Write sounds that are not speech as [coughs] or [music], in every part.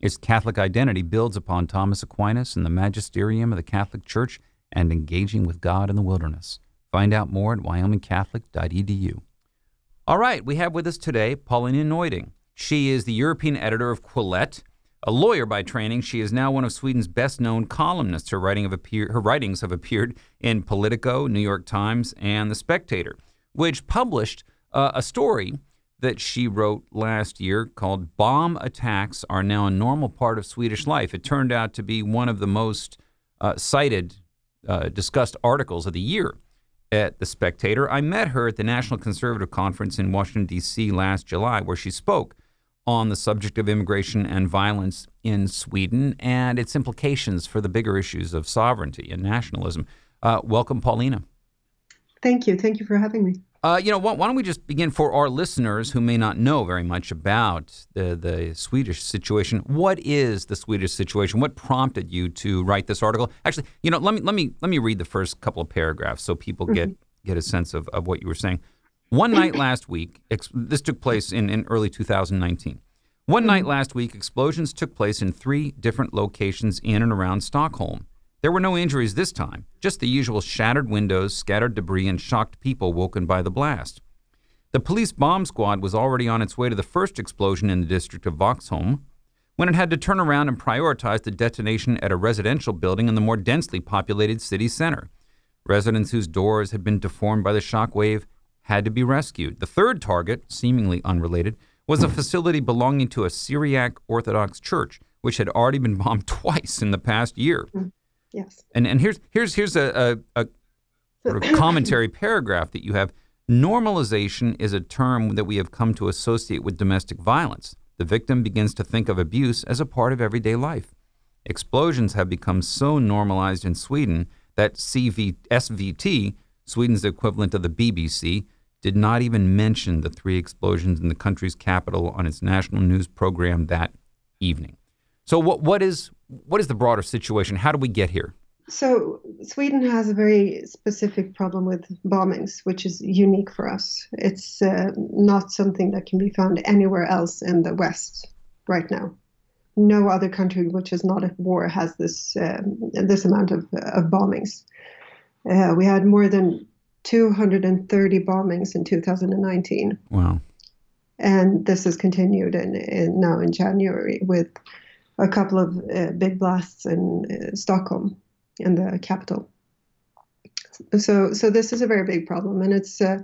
Its Catholic identity builds upon Thomas Aquinas and the magisterium of the Catholic Church and engaging with God in the wilderness. Find out more at wyomingcatholic.edu. All right, we have with us today Pauline Neuding. She is the European editor of Quillette. A lawyer by training, she is now one of Sweden's best known columnists. Her, writing appear, her writings have appeared in Politico, New York Times, and The Spectator, which published uh, a story that she wrote last year called Bomb Attacks Are Now a Normal Part of Swedish Life. It turned out to be one of the most uh, cited, uh, discussed articles of the year at The Spectator. I met her at the National Conservative Conference in Washington, D.C. last July, where she spoke on the subject of immigration and violence in Sweden and its implications for the bigger issues of sovereignty and nationalism. Uh, welcome, Paulina. Thank you. Thank you for having me. Uh, you know, why, why, don't we just begin for our listeners who may not know very much about the, the Swedish situation? What is the Swedish situation? What prompted you to write this article? Actually, you know, let me let me let me read the first couple of paragraphs so people get mm-hmm. get a sense of, of what you were saying. One night [clears throat] last week, ex- this took place in, in early 2019. One mm-hmm. night last week, explosions took place in three different locations in and around Stockholm. There were no injuries this time, just the usual shattered windows, scattered debris, and shocked people woken by the blast. The police bomb squad was already on its way to the first explosion in the district of Vaxholm when it had to turn around and prioritize the detonation at a residential building in the more densely populated city center. Residents whose doors had been deformed by the shock wave had to be rescued. The third target, seemingly unrelated, was a facility belonging to a Syriac Orthodox church, which had already been bombed [laughs] twice in the past year. Yes. And and here's here's here's a, a, a sort of [coughs] commentary paragraph that you have. Normalization is a term that we have come to associate with domestic violence. The victim begins to think of abuse as a part of everyday life. Explosions have become so normalized in Sweden that CV, SVT, Sweden's equivalent of the BBC, did not even mention the three explosions in the country's capital on its national news program that evening. So, what, what is what is the broader situation? How do we get here? So, Sweden has a very specific problem with bombings, which is unique for us. It's uh, not something that can be found anywhere else in the West right now. No other country which is not at war has this uh, this amount of, of bombings. Uh, we had more than 230 bombings in 2019. Wow. And this has continued in, in now in January with a couple of uh, big blasts in uh, Stockholm, in the capital. So, so this is a very big problem, and it's uh,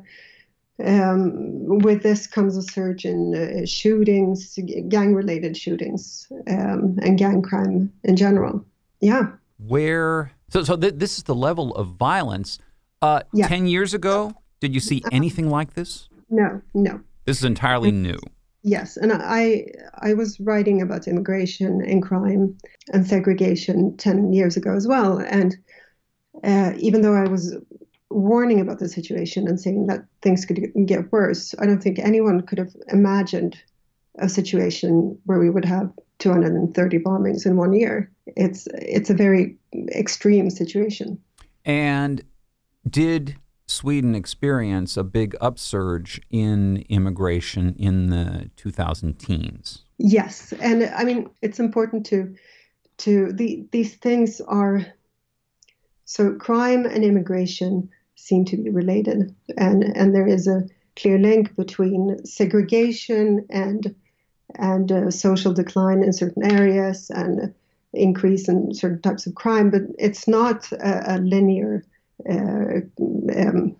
um, with this comes a surge in uh, shootings, gang-related shootings, um, and gang crime in general. Yeah. Where so so th- this is the level of violence. Uh, yeah. Ten years ago, did you see anything like this? No, no. This is entirely new. Yes, and I I was writing about immigration and crime and segregation ten years ago as well, and uh, even though I was warning about the situation and saying that things could get worse, I don't think anyone could have imagined a situation where we would have 230 bombings in one year. It's it's a very extreme situation. And did Sweden experience a big upsurge in immigration in the 2000 teens. Yes, and I mean it's important to to the these things are so crime and immigration seem to be related, and and there is a clear link between segregation and and uh, social decline in certain areas and increase in certain types of crime, but it's not a, a linear um,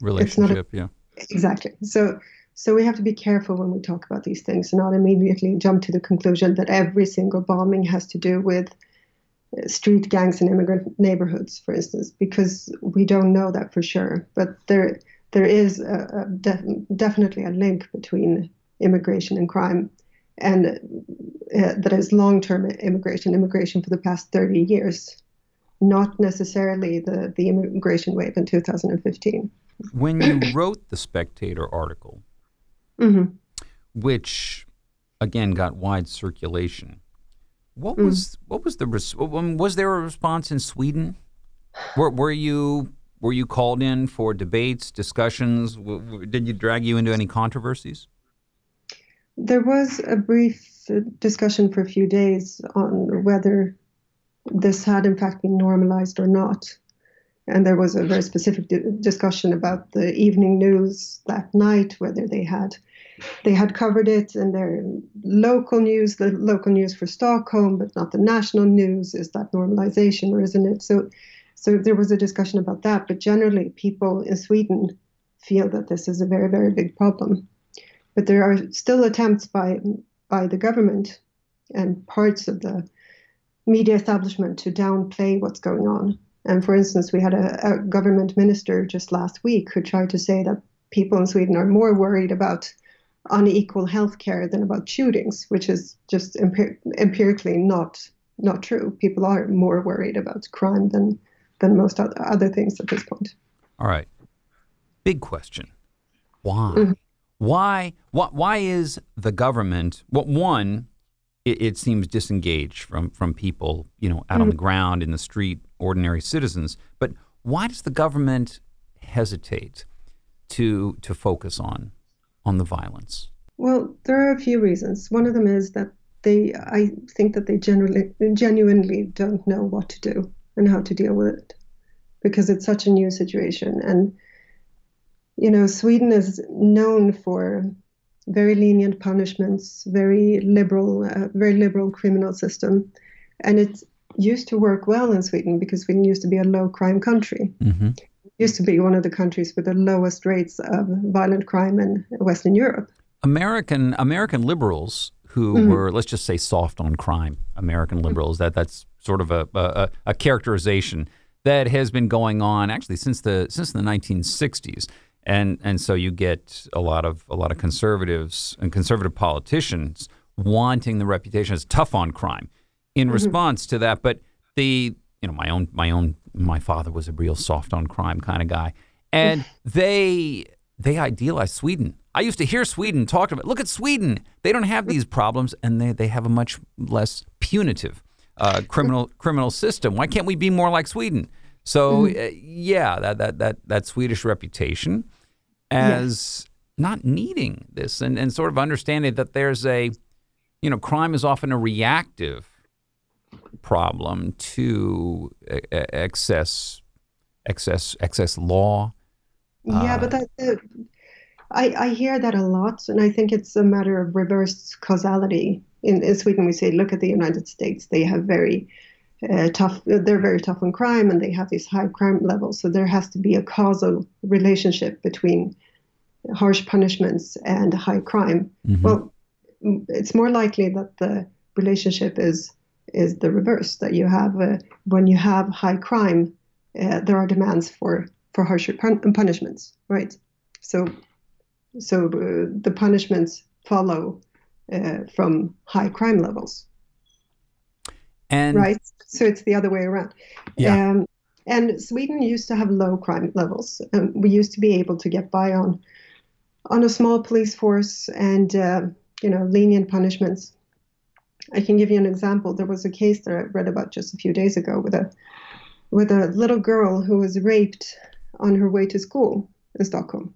relationship. A, yeah, exactly. So so we have to be careful when we talk about these things and not immediately jump to the conclusion that every single bombing has to do with uh, street gangs in immigrant neighborhoods, for instance, because we don't know that for sure. But there there is a, a de- definitely a link between immigration and crime, and uh, that is long-term immigration, immigration for the past 30 years, not necessarily the the immigration wave in 2015. When you [coughs] wrote the Spectator article, mm-hmm. which again got wide circulation. What mm. was what was the res- was there a response in Sweden? Were, were you were you called in for debates, discussions? Did you drag you into any controversies? There was a brief discussion for a few days on whether this had in fact been normalized or not. And there was a very specific di- discussion about the evening news that night, whether they had they had covered it in their local news, the local news for Stockholm, but not the national news. Is that normalization or isn't it? So, so there was a discussion about that. But generally, people in Sweden feel that this is a very, very big problem. But there are still attempts by by the government and parts of the media establishment to downplay what's going on. And for instance, we had a, a government minister just last week who tried to say that people in Sweden are more worried about unequal healthcare than about shootings, which is just empir- empirically not not true. People are more worried about crime than than most other things at this point. All right, big question: Why? Mm-hmm. Why? What? Why is the government? What well, one? It, it, seems disengaged from from people, you know, out mm-hmm. on the ground in the street, ordinary citizens. But why does the government hesitate to to focus on on the violence? Well, there are a few reasons. One of them is that they, I think that they generally, genuinely don't know what to do and how to deal with it because it's such a new situation. And, you know, Sweden is known for very lenient punishments, very liberal, uh, very liberal criminal system. And it used to work well in Sweden because Sweden used to be a low crime country. Mm-hmm used to be one of the countries with the lowest rates of violent crime in Western Europe. American American liberals who mm-hmm. were, let's just say, soft on crime. American mm-hmm. liberals. That that's sort of a, a, a characterization that has been going on actually since the since the 1960s. And and so you get a lot of a lot of conservatives and conservative politicians wanting the reputation as tough on crime in mm-hmm. response to that. But the you know my own my own my father was a real soft on crime kind of guy, and [laughs] they they idealize Sweden. I used to hear Sweden talked about. Look at Sweden; they don't have these problems, and they they have a much less punitive uh, criminal [laughs] criminal system. Why can't we be more like Sweden? So mm-hmm. uh, yeah, that that that that Swedish reputation as not needing this and, and sort of understanding that there's a you know crime is often a reactive problem to excess excess excess law. Yeah, uh, but that, uh, I I hear that a lot, and I think it's a matter of reverse causality. In, in Sweden, we say, look at the United States; they have very uh, tough. They're very tough on crime, and they have these high crime levels. So there has to be a causal relationship between harsh punishments and high crime. Mm-hmm. Well, it's more likely that the relationship is is the reverse that you have uh, when you have high crime uh, there are demands for for harsher pun- punishments right so so uh, the punishments follow uh, from high crime levels and right so it's the other way around yeah. Um, and Sweden used to have low crime levels. Um, we used to be able to get by on on a small police force and uh, you know lenient punishments I can give you an example. There was a case that I read about just a few days ago with a with a little girl who was raped on her way to school in Stockholm.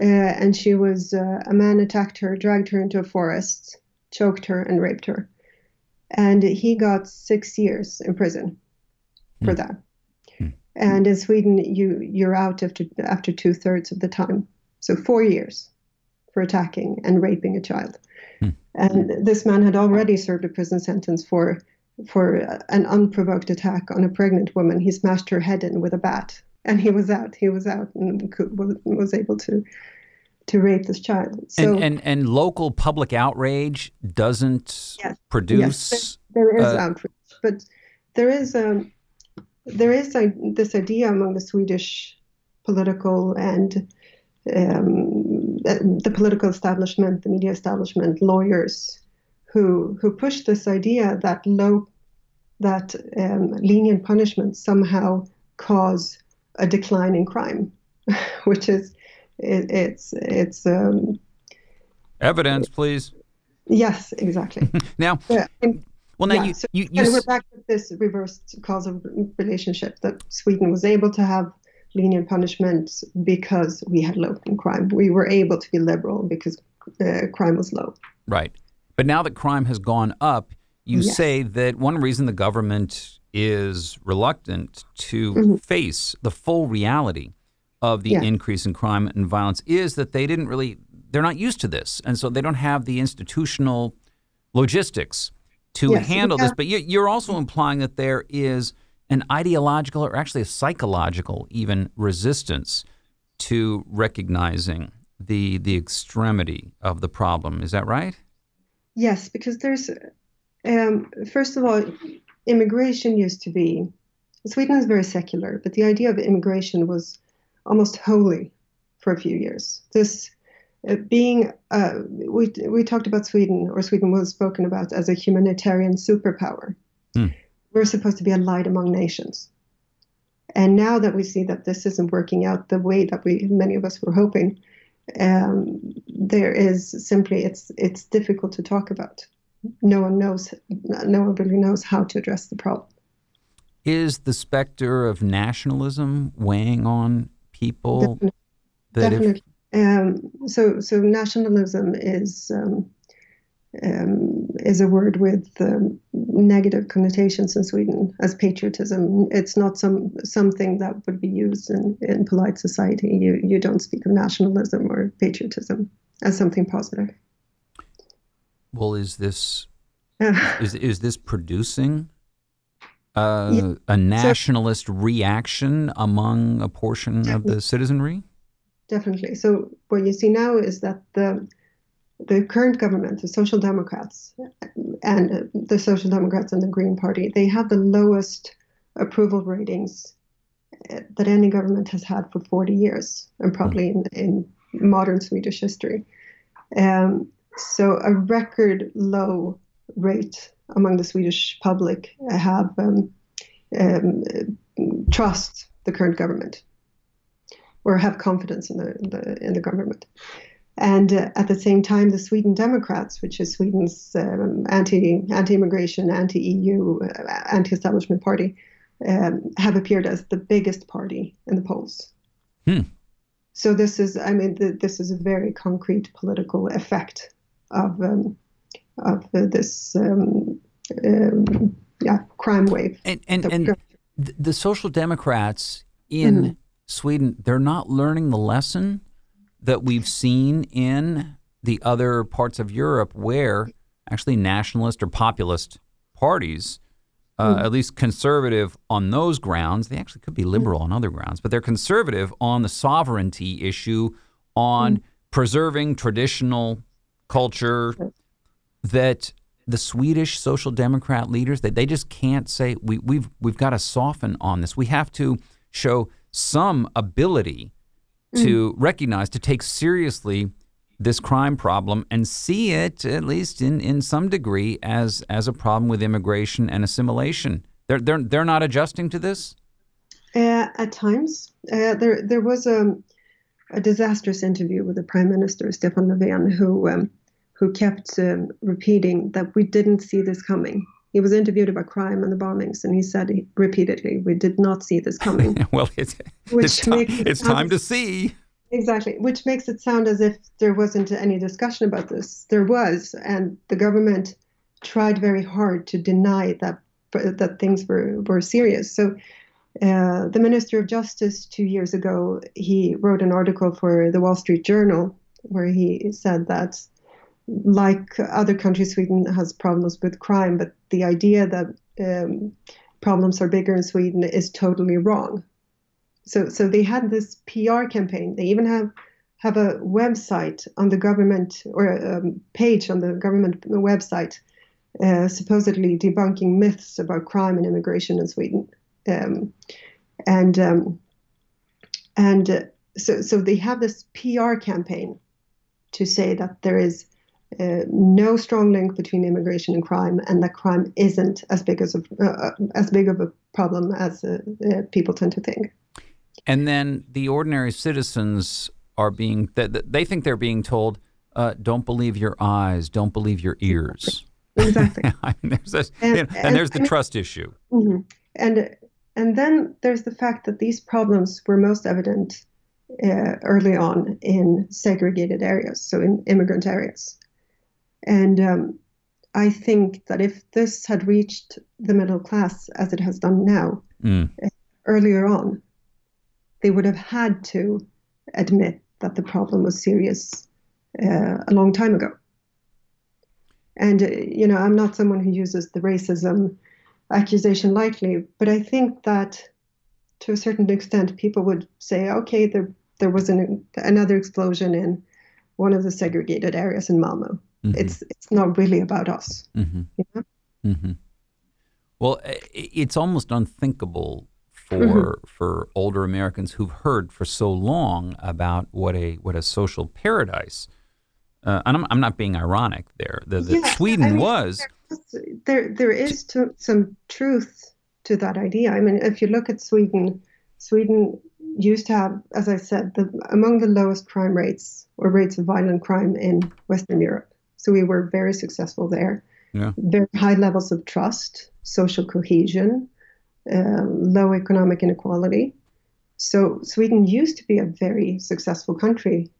Uh, and she was uh, a man attacked her, dragged her into a forest, choked her, and raped her. And he got six years in prison for mm. that. Mm. And in Sweden, you you're out after after two thirds of the time, so four years for attacking and raping a child. Hmm. And this man had already served a prison sentence for for an unprovoked attack on a pregnant woman. He smashed her head in with a bat, and he was out. He was out and was able to to rape this child. So, and, and, and local public outrage doesn't yes, produce. Yes, there, there is uh, outrage, but there is um, there is a, this idea among the Swedish political and um, the political establishment, the media establishment, lawyers, who who push this idea that low that um, lenient punishments somehow cause a decline in crime, [laughs] which is it, it's it's um, evidence, please. Yes, exactly. [laughs] now, well, now yeah, you, so, you, you, we're back to this reversed causal relationship that Sweden was able to have lenient punishments because we had low crime. We were able to be liberal because uh, crime was low. Right. But now that crime has gone up, you yes. say that one reason the government is reluctant to mm-hmm. face the full reality of the yeah. increase in crime and violence is that they didn't really, they're not used to this. And so they don't have the institutional logistics to yes, handle this. But you're also implying that there is an ideological or actually a psychological even resistance to recognizing the the extremity of the problem. Is that right? Yes, because there's um, first of all, immigration used to be Sweden is very secular, but the idea of immigration was almost holy for a few years. This uh, being uh, we we talked about Sweden, or Sweden was spoken about as a humanitarian superpower. Mm. We're supposed to be a light among nations, and now that we see that this isn't working out the way that we many of us were hoping, um, there is simply it's it's difficult to talk about. No one knows, no one really knows how to address the problem. Is the specter of nationalism weighing on people? Definitely. Definitely. If, um, so, so nationalism is um, um, is a word with um, negative connotations in Sweden as patriotism. It's not some something that would be used in, in polite society. You you don't speak of nationalism or patriotism as something positive. Well, is this [laughs] is is this producing uh, yeah. a nationalist so, reaction among a portion of the citizenry? definitely. So what you see now is that the the current government, the Social Democrats, and the Social Democrats and the Green Party, they have the lowest approval ratings eh, that any government has had for 40 years, and probably in, in modern Swedish history. Um, so a record low rate among the Swedish public have um, um, trust the current government or have confidence in the in the, in the government. And uh, at the same time, the Sweden Democrats, which is Sweden's um, anti anti immigration, anti EU, uh, anti establishment party, um, have appeared as the biggest party in the polls. Hmm. So this is, I mean, the, this is a very concrete political effect of um, of this um, um, yeah crime wave. And and, and the Social Democrats in mm-hmm. Sweden, they're not learning the lesson that we've seen in the other parts of Europe where actually nationalist or populist parties, uh, mm. at least conservative on those grounds, they actually could be liberal mm. on other grounds, but they're conservative on the sovereignty issue, on mm. preserving traditional culture, that the Swedish social democrat leaders that they, just can't say we, we've we've got to soften on this. We have to show some ability to mm. recognize, to take seriously this crime problem and see it, at least in, in some degree, as as a problem with immigration and assimilation. They're they're they're not adjusting to this. Uh, at times, uh, there there was a, a disastrous interview with the Prime Minister Stefan Löfven, who um, who kept um, repeating that we didn't see this coming. He was interviewed about crime and the bombings, and he said repeatedly, "We did not see this coming." [laughs] well, it's it's, time, it it's time to see. Exactly, which makes it sound as if there wasn't any discussion about this. There was, and the government tried very hard to deny that that things were were serious. So. Uh, the Minister of Justice two years ago, he wrote an article for the Wall Street Journal where he said that like other countries, Sweden has problems with crime, but the idea that um, problems are bigger in Sweden is totally wrong. So, so they had this PR campaign. They even have have a website on the government or a um, page on the government website, uh, supposedly debunking myths about crime and immigration in Sweden. Um, and um, and uh, so so they have this PR campaign to say that there is uh, no strong link between immigration and crime, and that crime isn't as big as a, uh, as big of a problem as uh, uh, people tend to think. And then the ordinary citizens are being they think they're being told, uh, "Don't believe your eyes, don't believe your ears." Exactly. [laughs] I mean, there's this, and, and, and, there's the and, trust issue. Mm-hmm. And and then there's the fact that these problems were most evident uh, early on in segregated areas, so in immigrant areas. And um, I think that if this had reached the middle class as it has done now, mm. uh, earlier on, they would have had to admit that the problem was serious uh, a long time ago. And, uh, you know, I'm not someone who uses the racism accusation lightly, but I think that to a certain extent, people would say, okay, there, there was an, another explosion in one of the segregated areas in Malmo. Mm-hmm. It's, it's not really about us. Mm-hmm. You know? mm-hmm. Well, it's almost unthinkable for mm-hmm. for older Americans who've heard for so long about what a what a social paradise. Uh, and I'm, I'm not being ironic there. The, the yeah, Sweden I mean, was there. There is to, some truth to that idea. I mean, if you look at Sweden, Sweden used to have, as I said, the among the lowest crime rates or rates of violent crime in Western Europe. So we were very successful there. Yeah. Very high levels of trust, social cohesion, um, low economic inequality. So Sweden used to be a very successful country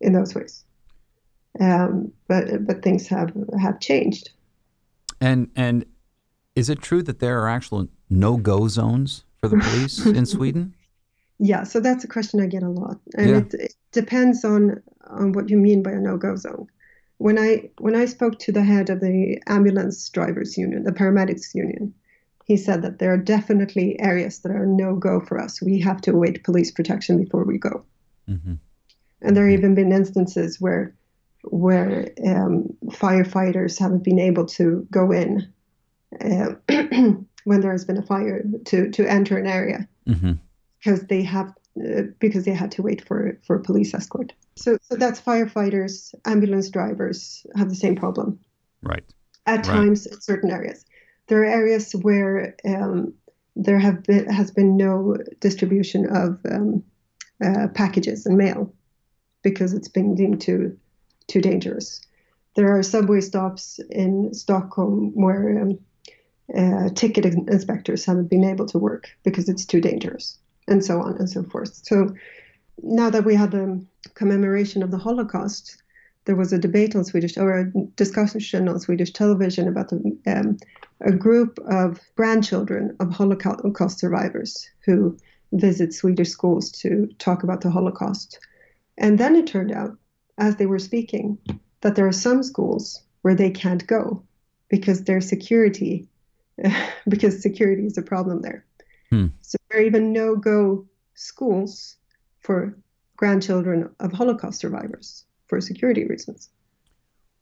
in those ways, um, but but things have have changed. And and is it true that there are actual no go zones for the police [laughs] in Sweden? Yeah, so that's a question I get a lot, and yeah. it, it depends on on what you mean by a no go zone. When I when I spoke to the head of the ambulance drivers union, the paramedics union, he said that there are definitely areas that are no go for us. We have to await police protection before we go. Mm-hmm. And there have even been instances where where um, firefighters haven't been able to go in uh, [clears throat] when there has been a fire to to enter an area mm-hmm. because they have uh, because they had to wait for for a police escort. So so that's firefighters, ambulance drivers have the same problem. Right. At right. times in certain areas there are areas where um, there have been, has been no distribution of um, uh, packages and mail because it's been deemed too too dangerous. There are subway stops in Stockholm where um, uh, ticket inspectors haven't been able to work because it's too dangerous, and so on and so forth. So now that we had the commemoration of the Holocaust, there was a debate on Swedish or a discussion on Swedish television about the, um, a group of grandchildren of Holocaust survivors who visit Swedish schools to talk about the Holocaust. And then it turned out, as they were speaking, that there are some schools where they can't go because their security, [laughs] because security is a problem there. Hmm. So there are even no go schools for grandchildren of Holocaust survivors for security reasons.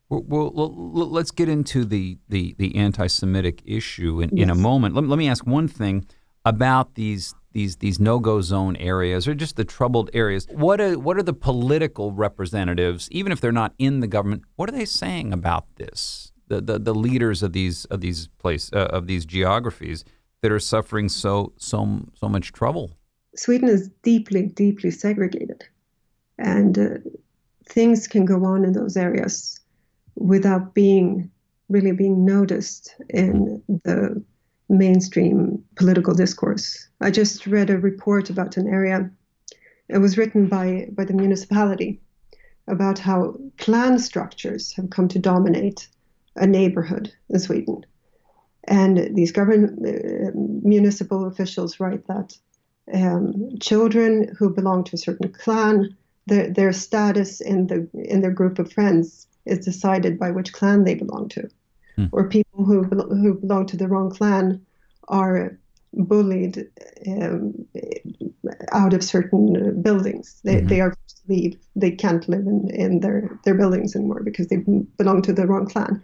Well, well, let's get into the, the, the anti-Semitic issue in, yes. in a moment. Let, let me ask one thing about these these these no-go zone areas or just the troubled areas. What are what are the political representatives, even if they're not in the government, what are they saying about this? The the, the leaders of these of these place uh, of these geographies that are suffering so so so much trouble. Sweden is deeply deeply segregated, and uh, things can go on in those areas without being really being noticed in the mainstream political discourse. I just read a report about an area. It was written by, by the municipality about how clan structures have come to dominate a neighborhood in Sweden. And these government uh, municipal officials write that um, children who belong to a certain clan their, their status in the in their group of friends is decided by which clan they belong to. hmm. or people who who belong to the wrong clan are bullied um, out of certain buildings. They, mm-hmm. they are leave. They can't live in, in their, their buildings anymore because they belong to the wrong clan.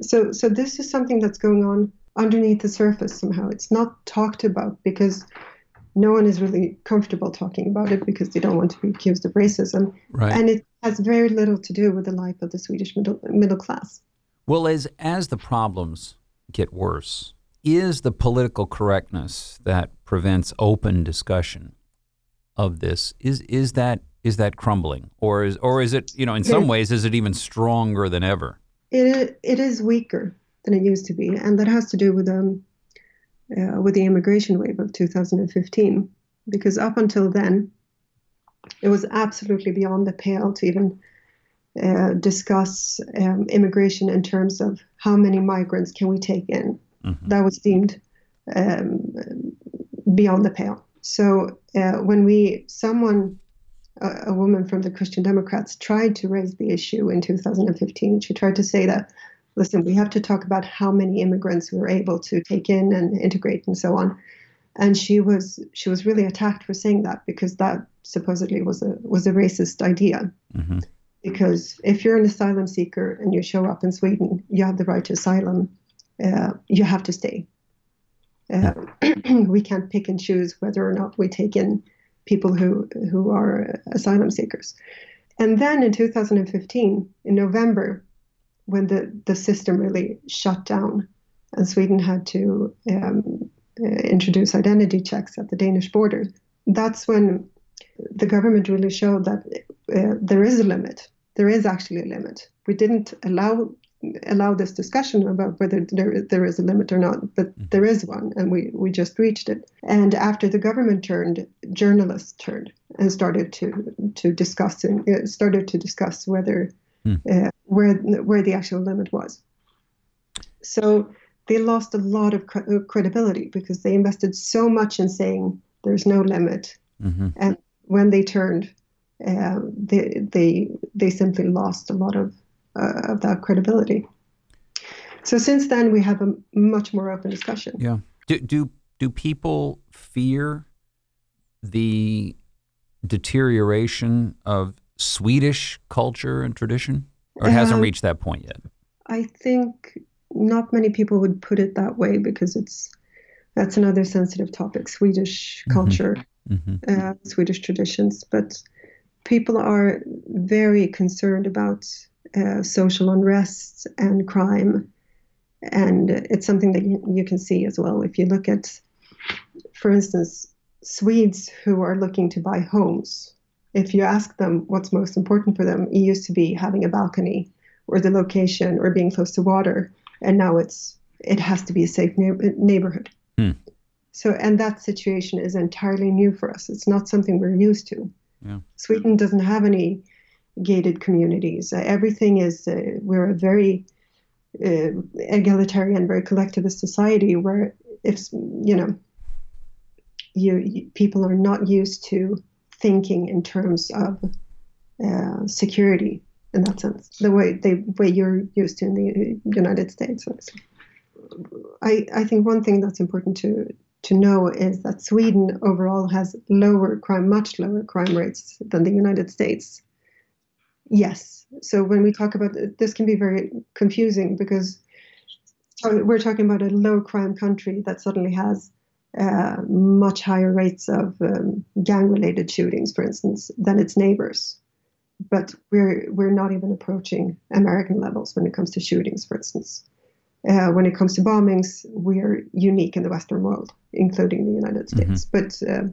So so this is something that's going on underneath the surface somehow. It's not talked about because no one is really comfortable talking about it because they don't want to be accused of racism. Right. And it has very little to do with the life of the Swedish middle, middle class. Well, as as the problems get worse, is the political correctness that prevents open discussion of this is is that is that crumbling or is or is it you know in some ways is it even stronger than ever it it is weaker than it used to be and that has to do with um uh, with the immigration wave of 2015 because up until then it was absolutely beyond the pale to even uh, discuss um, immigration in terms of how many migrants can we take in Mm-hmm. That was deemed um, beyond the pale. So uh, when we, someone, a, a, woman from the Christian Democrats, tried to raise the issue in 2015, she tried to say that, listen, we have to talk about how many immigrants we're able to take in and integrate and so on. And she was she was really attacked for saying that because that supposedly was a was a racist idea. Mm-hmm. Because if you're an asylum seeker and you show up in Sweden, you have the right to asylum uh, you have to stay. Uh, [clears throat] we can't pick and choose whether or not we take in people who who are asylum seekers. And then in 2015, in November, when the, the system really shut down and Sweden had to um, uh, introduce identity checks at the Danish border, that's when the government really showed that uh, there is a limit. There is actually a limit. We didn't allow allow this discussion about whether there, there is a limit or not, but mm-hmm. there is one, and we, we just reached it. And after the government turned, journalists turned and started to to discuss and uh, started to discuss whether mm. uh, where where the actual limit was. So they lost a lot of cre- credibility because they invested so much in saying there's no limit, mm-hmm. and when they turned, uh, they they they simply lost a lot of uh, of that credibility. So since then, we have a much more open discussion. Yeah. Do do do people fear the deterioration of Swedish culture and tradition, or it hasn't uh, reached that point yet? I think not many people would put it that way because it's that's another sensitive topic: Swedish mm-hmm. culture, mm-hmm. Uh, Swedish traditions. But people are very concerned about uh, social unrest and crime. And it's something that you, you can see as well. If you look at, for instance, Swedes who are looking to buy homes, if you ask them what's most important for them, it used to be having a balcony or the location or being close to water. And now it's it has to be a safe neighborhood. Hmm. So, and that situation is entirely new for us. It's not something we're used to. Yeah. Sweden doesn't have any gated communities. Uh, everything is, uh, we're a very uh, egalitarian, very collectivist society where if, you know, you, you, people are not used to thinking in terms of uh, security in that sense, the way the way you're used to in the United States. I, I think one thing that's important to to know is that Sweden overall has lower crime, much lower crime rates than the United States. Yes. So when we talk about this, can be very confusing because we're talking about a low crime country that suddenly has uh, much higher rates of um, gang-related shootings, for instance, than its neighbors. But we're we're not even approaching American levels when it comes to shootings, for instance. Uh, when it comes to bombings, we're unique in the Western world, including the United mm-hmm. States. Mm-hmm.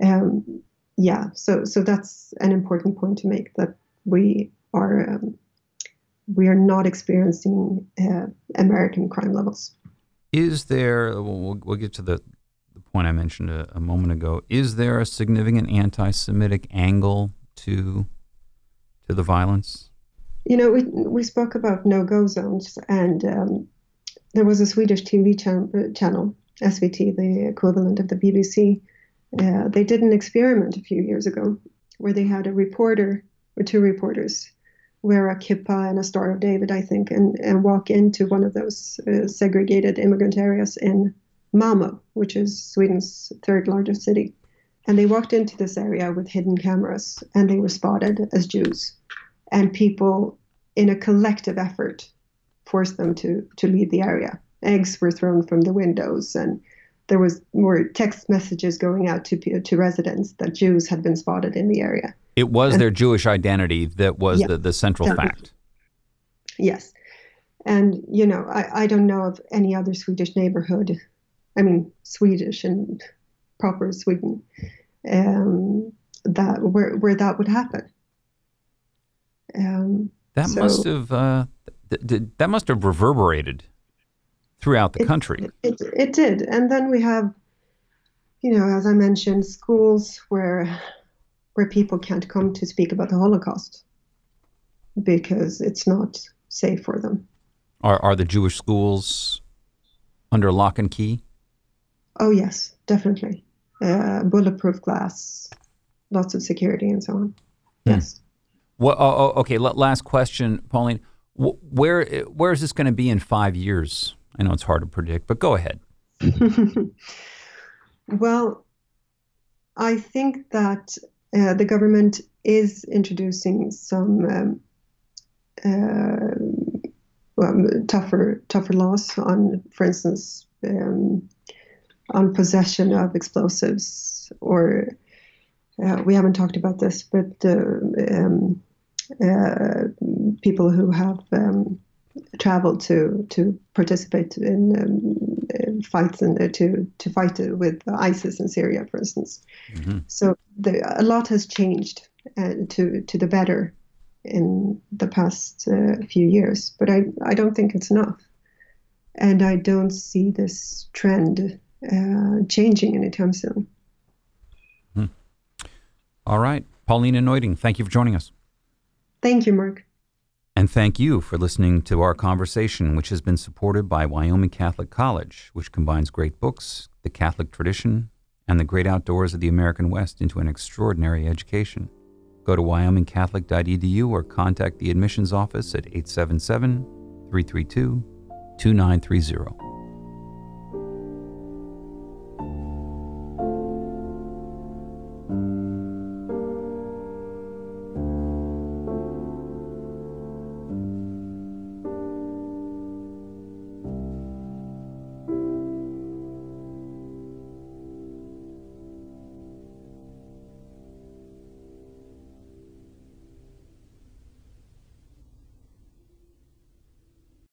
But uh, um, yeah, so so that's an important point to make that we are um, we are not experiencing uh, American crime levels. Is there? We'll, we'll get to the point I mentioned a, a, moment ago. Is there a significant anti-Semitic angle to to the violence? You know, we we spoke about no-go zones, and um, there was a Swedish TV uh, channel, SVT, the equivalent of the BBC. Uh, they did an experiment a few years ago where they had a reporter or two reporters wear a kippah and a Star of David, I think, and, and walk into one of those uh, segregated immigrant areas in Malmo, which is Sweden's third largest city. And they walked into this area with hidden cameras and they were spotted as Jews. And people, in a collective effort, forced them to, to leave the area. Eggs were thrown from the windows and there was more text messages going out to to residents that Jews had been spotted in the area. It was and, their Jewish identity that was yeah, the, the central definitely. fact. Yes. And, you know, I, I don't know of any other Swedish neighborhood, I mean, Swedish and proper Sweden, um, that where, where that would happen. Um, that so, must have uh, th- th- that must have reverberated throughout the it, country. It, it did, and then we have, you know, as I mentioned, schools where where people can't come to speak about the Holocaust because it's not safe for them. Are are the Jewish schools under lock and key? Oh yes, definitely. Uh, bulletproof glass, lots of security, and so on. Hmm. Yes. Well, oh, oh, okay. Last question, Pauline. Where where is this going to be in five years? I know it's hard to predict, but go ahead. [laughs] well, I think that uh, the government is introducing some um, uh, well, tougher tougher laws on, for instance, um, on possession of explosives. Or uh, we haven't talked about this, but uh, um, uh, people who have um, traveled to to participate in, um, in fights and uh, to to fight with ISIS in Syria, for instance. Mm-hmm. So the, a lot has changed uh, to to the better in the past uh, few years, but I I don't think it's enough, and I don't see this trend uh, changing anytime soon. Hmm. All right, Paulina Neuding, thank you for joining us. Thank you, Mark. And thank you for listening to our conversation, which has been supported by Wyoming Catholic College, which combines great books, the Catholic tradition, and the great outdoors of the American West into an extraordinary education. Go to wyomingcatholic.edu or contact the admissions office at 877 332 2930.